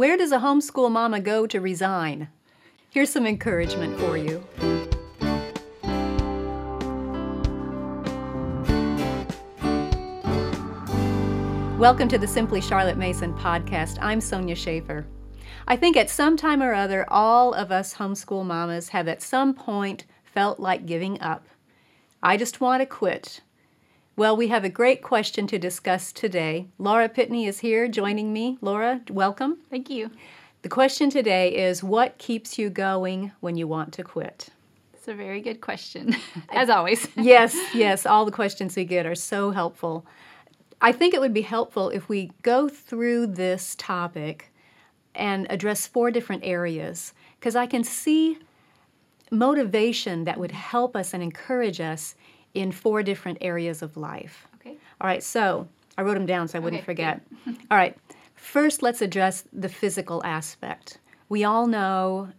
Where does a homeschool mama go to resign? Here's some encouragement for you. Welcome to the Simply Charlotte Mason podcast. I'm Sonya Shafer. I think at some time or other, all of us homeschool mamas have at some point felt like giving up. I just want to quit. Well, we have a great question to discuss today. Laura Pitney is here joining me. Laura, welcome. Thank you. The question today is What keeps you going when you want to quit? It's a very good question, as always. yes, yes, all the questions we get are so helpful. I think it would be helpful if we go through this topic and address four different areas because I can see motivation that would help us and encourage us in four different areas of life. Okay. All right, so I wrote them down so I wouldn't Okay, forget. All right, first let's address the physical aspect. We all know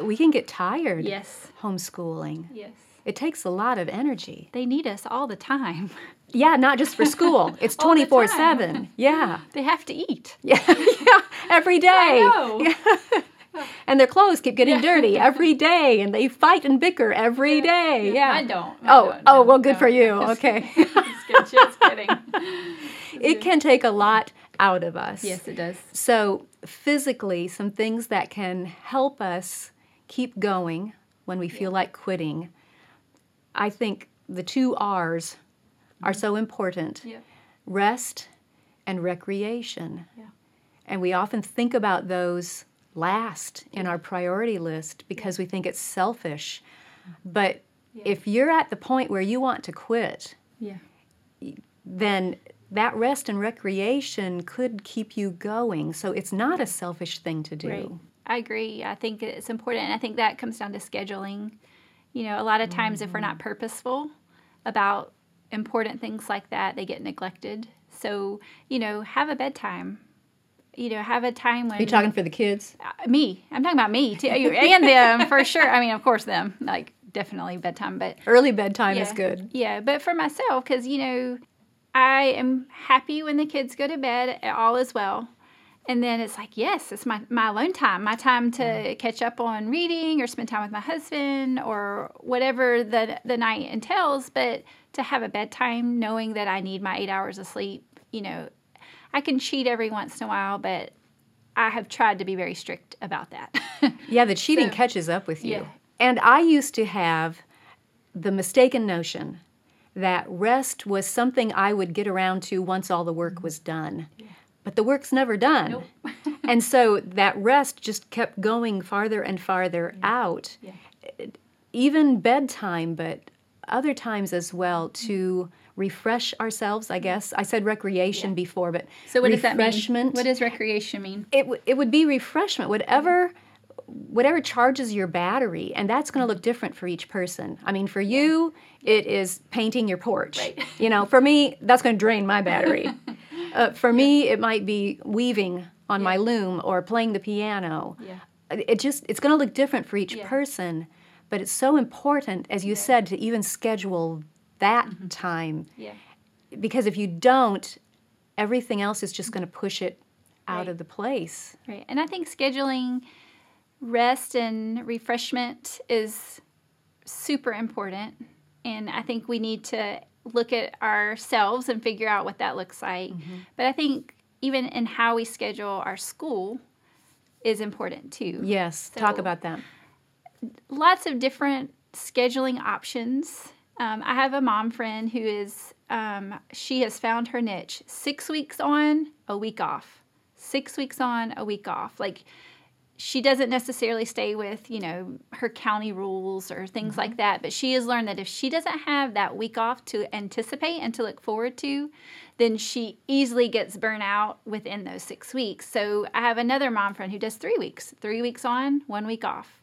we can get tired Yes. homeschooling. Yes. It takes a lot of energy. They need us all the time. Yeah, not just for school. It's 24 7. Yeah. They have to eat. Yeah. yeah. Every day. I know. And their clothes keep getting dirty every day, and they fight and bicker every day. Yeah. I don't. Oh, don't, oh, no, well, good no. for you. Okay. Just kidding. Just kidding. it can take a lot out of us. Yes, it does. So, physically, some things that can help us keep going when we feel like quitting. I think the two R's are mm-hmm. so important Yeah. rest and recreation. Yeah. And we often think about those last in our priority list because we think it's selfish. But if you're at the point where you want to quit, Yeah. then that rest and recreation could keep you going. So it's not a selfish thing to do. Right. I agree. I think it's important. And I think that comes down to scheduling. You know, a lot of times if we're not mm-hmm. purposeful about important things like that, they get neglected. So, you know, have a bedtime. You know, have a time when Are you talking for the kids? Uh, me. I'm talking about me too, and them for sure. I mean, of course, them. Like definitely bedtime, but Early bedtime is good. Yeah, but for myself, because you know, I am happy when the kids go to bed. All is well, and then it's like, yes, it's my my alone time, my time to catch up on reading or spend time with my husband or whatever the the night entails. But to have a bedtime, knowing that I need my eight hours of sleep, you know, I can cheat every once in a while, but I have tried to be very strict about that. Yeah, the cheating So- catches up with you. Yeah. And I used to have the mistaken notion that rest was something I would get around to once all the work mm-hmm. was done. But the work's never done. Nope. and so that rest just kept going farther and farther out. Yeah. Even bedtime, but other times as well to mm-hmm. Refresh ourselves, I guess. I said recreation before, but so what does that mean? refreshment What does recreation mean? it, w- it would be refreshment whatever whatever charges your battery and that's going to look different for each person i mean for you it is painting your porch Right. you know for me that's going to drain my battery uh, for me it might be weaving on my loom or playing the piano Yeah. it just it's going to look different for each Yeah. person but it's so important as you said to even schedule that mm-hmm. time Yeah. because if you don't everything else is just mm-hmm. going to push it out Right. of the place Right. And I think scheduling rest and refreshment is super important. And I think we need to look at ourselves and figure out what that looks like. Mm-hmm. But I think even in how we schedule our school is important too. Yes, talk about that. lots of different scheduling options. Um, I have a mom friend who is, um, she has found her niche six weeks on, a week off. Six weeks on, a week off. Like, she doesn't necessarily stay with, you know, her county rules or things like that, but she has learned that if she doesn't have that week off to anticipate and to look forward to, then she easily gets burnt out within those six weeks. So I have another mom friend who does three weeks, three weeks on, one week off.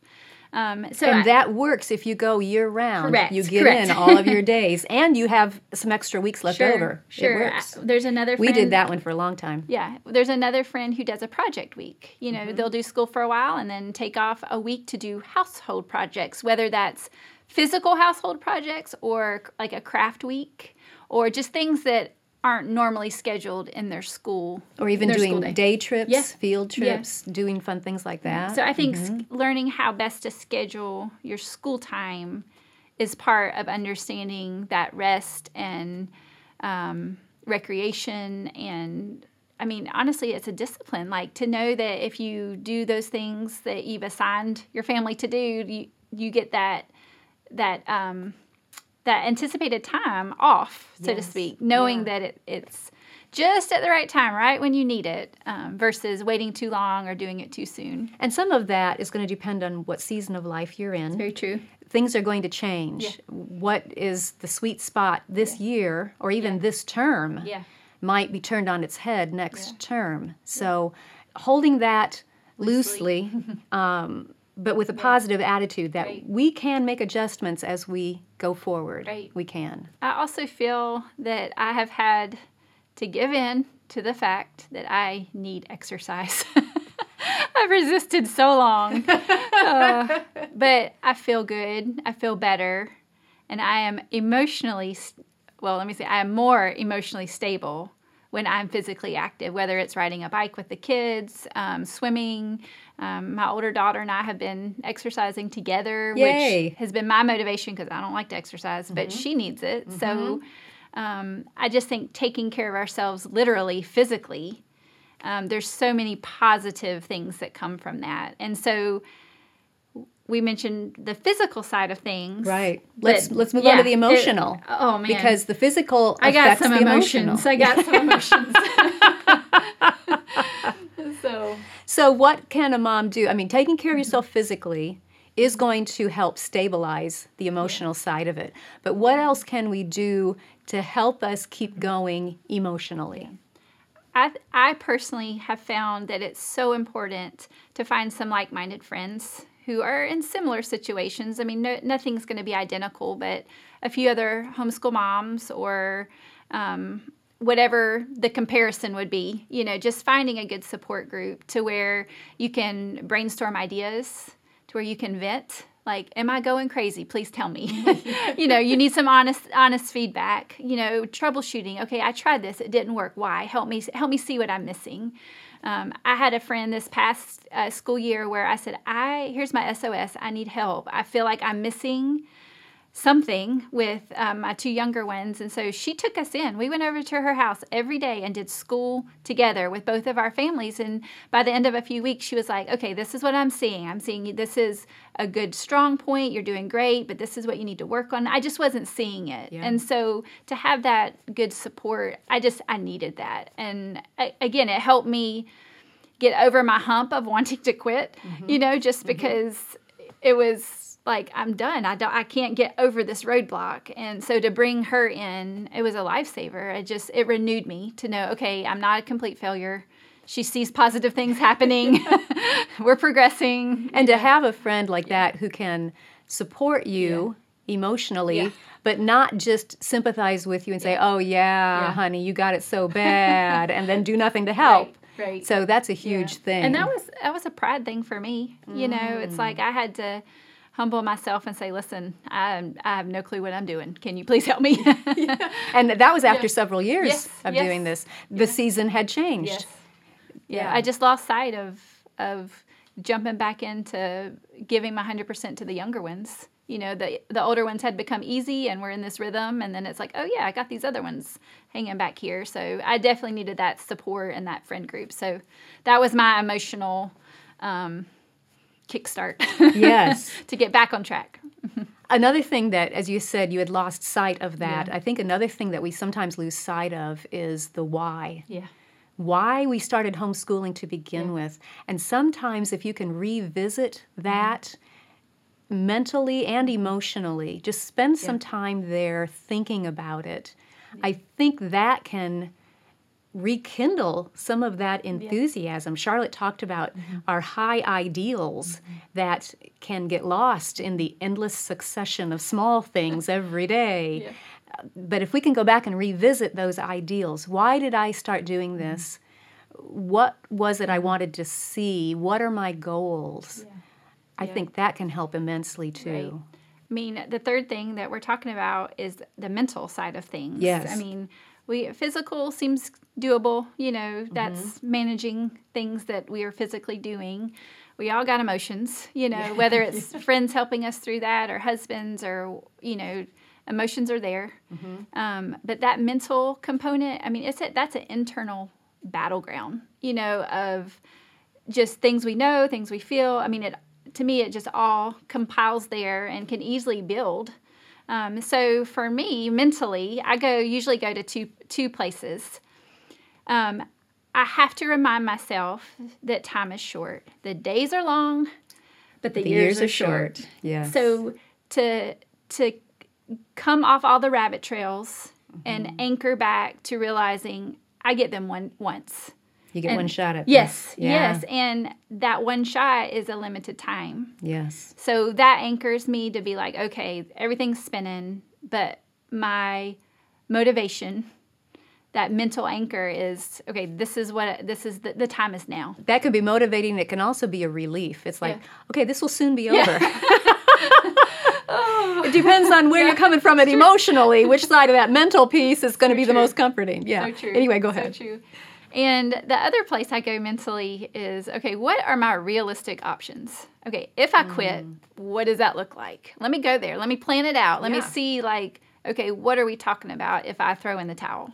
Um, so and I- that works if you go year round. Correct, You get correct. in all of your days, and you have some extra weeks left sure, over. Sure. It works. I- there's another. we did that one for a long time. Yeah, there's another friend who does a project week. You Mm-hmm. know, they'll do school for a while and then take off a week to do household projects, whether that's physical household projects or like a craft week or just things that aren't normally scheduled in their school or even doing day. day trips, Yeah. field Yeah. trips, doing fun things like that. So I think s learning how best to schedule your school time is part of understanding that rest and um, recreation and I mean honestly it's a discipline like to know that if you do those things that you've assigned your family to do you you get that that um, that anticipated time off so to speak knowing Yeah. that it, it's just at the right time right when you need it um, versus waiting too long or doing it too soon and some of that is going to depend on what season of life you're in. very true things are going to change. Yeah. What is the sweet spot this year or even this term Yeah. might be turned on its head next term. So holding that loosely, um, but with a positive attitude that Right. we can make adjustments as we go forward. Right. We can. I also feel that I have had to give in to the fact that I need exercise. I've resisted so long. Uh, but I feel good. I feel better. And I am emotionally, well, let me say, I am more emotionally stable when I'm physically active, whether it's riding a bike with the kids, um, swimming. Um, my older daughter and I have been exercising together, Yay. which has been my motivation because I don't like to exercise, but she needs it. So um, I just think taking care of ourselves literally, physically, um, there's so many positive things that come from that. And so we mentioned the physical side of things. Right. Let's let's move on to yeah, the it- emotional. oh man. Because the physical I got some the emotions. emotional. I got some emotions. so So, what can a mom do? I mean, taking care of yourself physically is going to help stabilize the emotional side of it. But what else can we do to help us keep going emotionally? I, I personally have found that it's so important to find some like minded friends who are in similar situations. I mean, no, nothing's going to be identical, but a few other homeschool moms or um, whatever the comparison would be, you know, just finding a good support group to where you can brainstorm ideas, to where you can vent. Like, am I going crazy? Please tell me. you know, you need some honest, honest feedback. You know, troubleshooting. Okay, I tried this; it didn't work. Why? Help me, help me see what I'm missing. Um, I had a friend this past uh, school year where I said, "I here's my SOS. I need help. I feel like I'm missing." Something with um, my two younger ones. And so she took us in. We went over to her house every day and did school together with both of our families. And by the end of a few weeks, she was like, okay, this is what I'm seeing. I'm seeing this is a good strong point. You're doing great, but this is what you need to work on. I just wasn't seeing it. Yeah. And so to have that good support, I just, I needed that. And I, again, it helped me get over my hump of wanting to quit, you know, just because it was like I'm done. I don't I can't get over this roadblock. And so to bring her in, it was a lifesaver. It just it renewed me to know, okay, I'm not a complete failure. She sees positive things happening. We're progressing. And to have a friend like that who can support you emotionally, Yeah. but not just sympathize with you and say, oh, yeah, Yeah. honey, you got it so bad, and then do nothing to help. Right, right. So that's a huge Yeah. thing. And that was that was a pride thing for me. You know, it's like mm. I had to humble myself and say, "Listen, I I have no clue what I'm doing. Can you please help me?" And that was after several years Yes, of yes. doing this. The season had changed. Yeah. Yeah. I just lost sight of of jumping back into giving my 100% to the younger ones. You know, the the older ones had become easy and we're in this rhythm and then it's like, "Oh yeah, I got these other ones hanging back here." So, I definitely needed that support and that friend group. So, that was my emotional um kickstart. Yes. to get back on track. Another thing that, as you said, you had lost sight of that. Yeah. I think another thing that we sometimes lose sight of is the why. Yeah. Why we started homeschooling to begin with. And sometimes, if you can revisit that mentally and emotionally, just spend some time there thinking about it. I think that can rekindle some of that enthusiasm. Charlotte talked about mm-hmm. our high ideals mm-hmm. that can get lost in the endless succession of small things every day. But if we can go back and revisit those ideals, why did I start doing mm-hmm. this? What was it I wanted to see? What are my goals? I Yeah. think that can help immensely too. Right. I mean, the third thing that we're talking about is the mental side of things. Yes. I mean, We physical seems doable, you know, that's managing things that we are physically doing. We all got emotions, you know, whether it's friends helping us through that or husbands or, you know, emotions are there. Um, but that mental component, I mean, it's a, that's an internal battleground, you know, of just things we know, things we feel. I mean, it to me, it just all compiles there and can easily build. Um, so for me, mentally, I go usually go to two two places. Um, I have to remind myself that time is short. The days are long, but the, The years, are short. Yes. So to to come off all the rabbit trails and anchor back to realizing I get them one once. You get and- one shot at Yes. Yeah. yes, and that one shot is a limited time. Yes. So that anchors me to be like, okay, everything's spinning, but my motivation, that mental anchor is, okay, this is what this is the, the time is now. That could be motivating. It can also be a relief. It's like, Yeah. okay, this will soon be over. it depends on where you're coming from it emotionally. Which side of that mental piece is going to be the most comforting? Yeah. So true. Anyway, go So ahead. true. And the other place I go mentally is okay, what are my realistic options? Okay, if I quit, Mm. what does that look like? Let me go there. Let me plan it out. Let me see, like, okay, what are we talking about if I throw in the towel?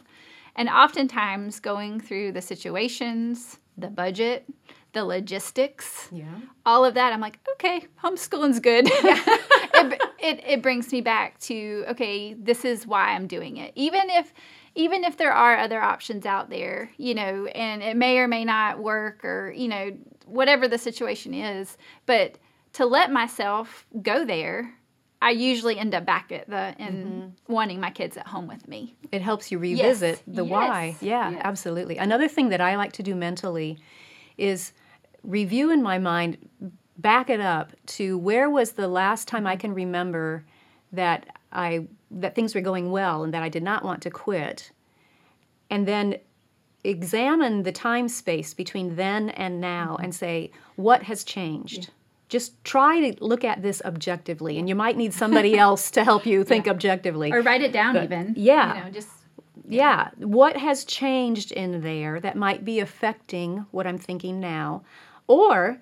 And oftentimes, going through the situations, the budget, the logistics, Yeah. all of that, I'm like, okay, homeschooling's good. it, it, it brings me back to, okay, this is why I'm doing it. Even if even if there are other options out there, you know, and it may or may not work or, you know, whatever the situation is, but to let myself go there, I usually end up back at the and mm-hmm. wanting my kids at home with me. It helps you revisit the Yes. why. Yeah, Yes. absolutely. Another thing that I like to do mentally is review in my mind, back it up to where was the last time I can remember that I that things were going well and that I did not want to quit. And then examine the time space between then and now mm-hmm. and say what has changed. Just try to look at this objectively, and you might need somebody else to help you think objectively. Or write it down But- even. yeah. You know, just Yeah. What has changed in there that might be affecting what I'm thinking now? Or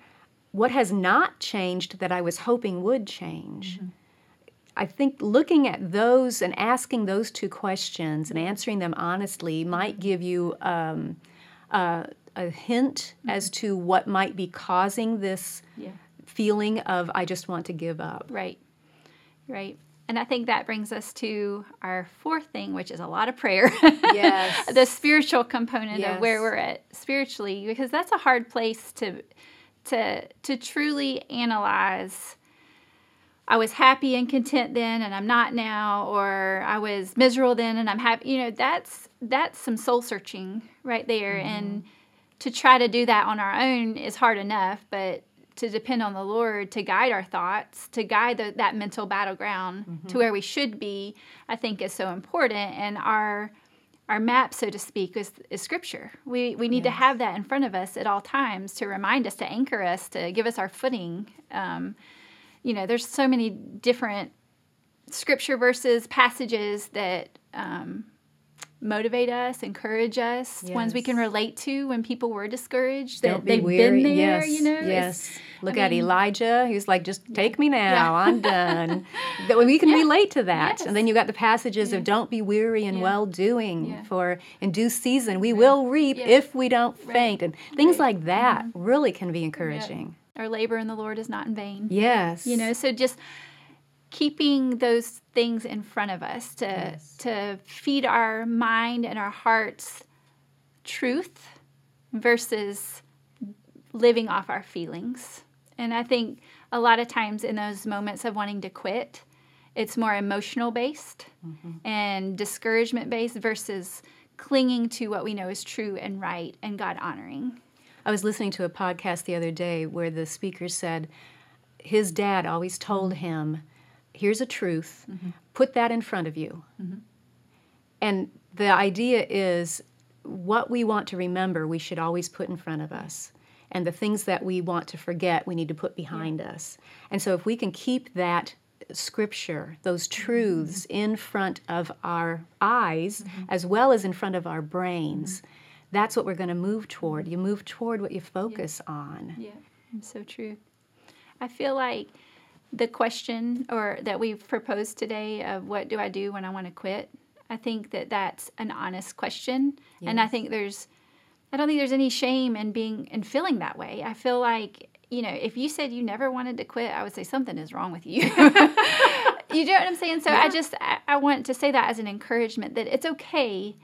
what has not changed that I was hoping would change? Mm-hmm. I think looking at those and asking those two questions and answering them honestly might give you um, a, a hint as to what might be causing this Yeah. feeling of, I just want to give up. Right. Right. And I think that brings us to our fourth thing, which is a lot of prayer. Yes. the spiritual component of where we're at spiritually, because that's a hard place to to to truly analyze. I was happy and content then, and I'm not now, or I was miserable then, and I'm happy. You know, that's that's some soul searching right there, and to try to do that on our own is hard enough, but to depend on the Lord to guide our thoughts, to guide the, that mental battleground to where we should be, I think is so important. And our our map, so to speak, is, is Scripture. We we need to have that in front of us at all times to remind us, to anchor us, to give us our footing. Um, you know, there's so many different Scripture verses, passages that. Um, motivate us, encourage us, ones we can relate to when people were discouraged. That Don't be they've weary. been there, yes, you know. Yes. Look I at mean- Elijah. He's like, just take me now. I'm done. That we can relate to that. And then you got the passages of don't be weary in Yeah. well doing, Yeah. for in due season we will reap Yeah. if we don't faint. And things Right. like that Mm-hmm. really can be encouraging. Our labor in the Lord is not in vain. Yes. You know, so just keeping those things in front of us to Yes. to feed our mind and our hearts truth versus living off our feelings. And I think a lot of times in those moments of wanting to quit, it's more emotional based mm-hmm. and discouragement based versus clinging to what we know is true and right and God honoring. I was listening to a podcast the other day where the speaker said his dad always told mm-hmm. him, Here's a truth, mm-hmm. put that in front of you. Mm-hmm. And the idea is what we want to remember, we should always put in front of us. And the things that we want to forget, we need to put behind us. And so if we can keep that scripture, those truths in front of our eyes as well as in front of our brains, that's what we're going to move mm-hmm. toward. You move toward what you focus on. Yeah, so true. I feel like the question or that we've proposed today of what do I do when I want to quit? I think that that's an honest question, and I think there's I don't think there's any shame in being and feeling that way. I feel like you know, if you said you never wanted to quit, I would say something is wrong with you. you know what I'm saying? So I just I, I want to say that as an encouragement that it's okay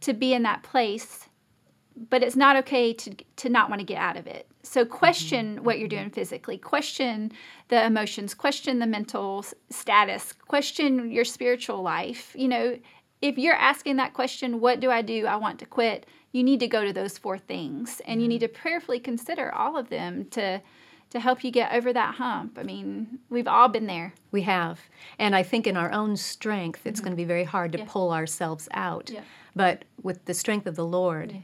to be in that place, but it's not okay to to not want to get out of it. So mm-hmm. question mm-hmm. what you're doing physically, question the emotions, question the mental s- status, question your spiritual life. You know, if you're asking that question, what do I do? I want to quit. You need to go to those four things and you need mm-hmm. to prayerfully consider all of them to to help you get over that hump. I mean, we've all been there. We have. And I think in our own strength, it's going to be very hard to pull ourselves out. Yeah. But with the strength of the Lord,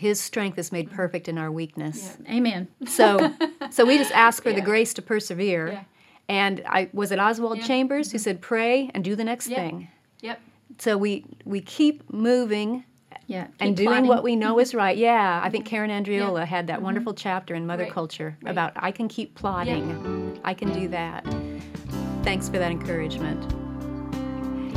His strength is made perfect in our weakness. Amen. So, so we just ask for the grace to persevere. Yeah. And I was it Oswald Chambers who mm-hmm. said, "Pray and do the next Yeah. thing." Yep. So we we keep moving Yeah. and Keep doing what we know is right. Mm-hmm. Yeah, I think mm-hmm. Karen Andreola had that wonderful chapter in Mother Right. Culture Right. about I can keep plotting. I can do that. Thanks for that encouragement.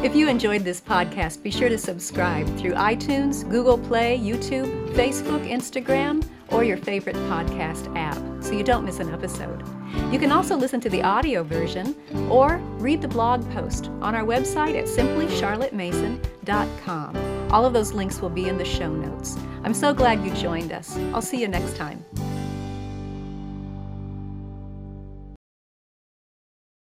If you enjoyed this podcast, be sure to subscribe through iTunes, Google Play, YouTube, Facebook, Instagram, or your favorite podcast app so you don't miss an episode. You can also listen to the audio version or read the blog post on our website at simplycharlottemason.com. All of those links will be in the show notes. I'm so glad you joined us. I'll see you next time.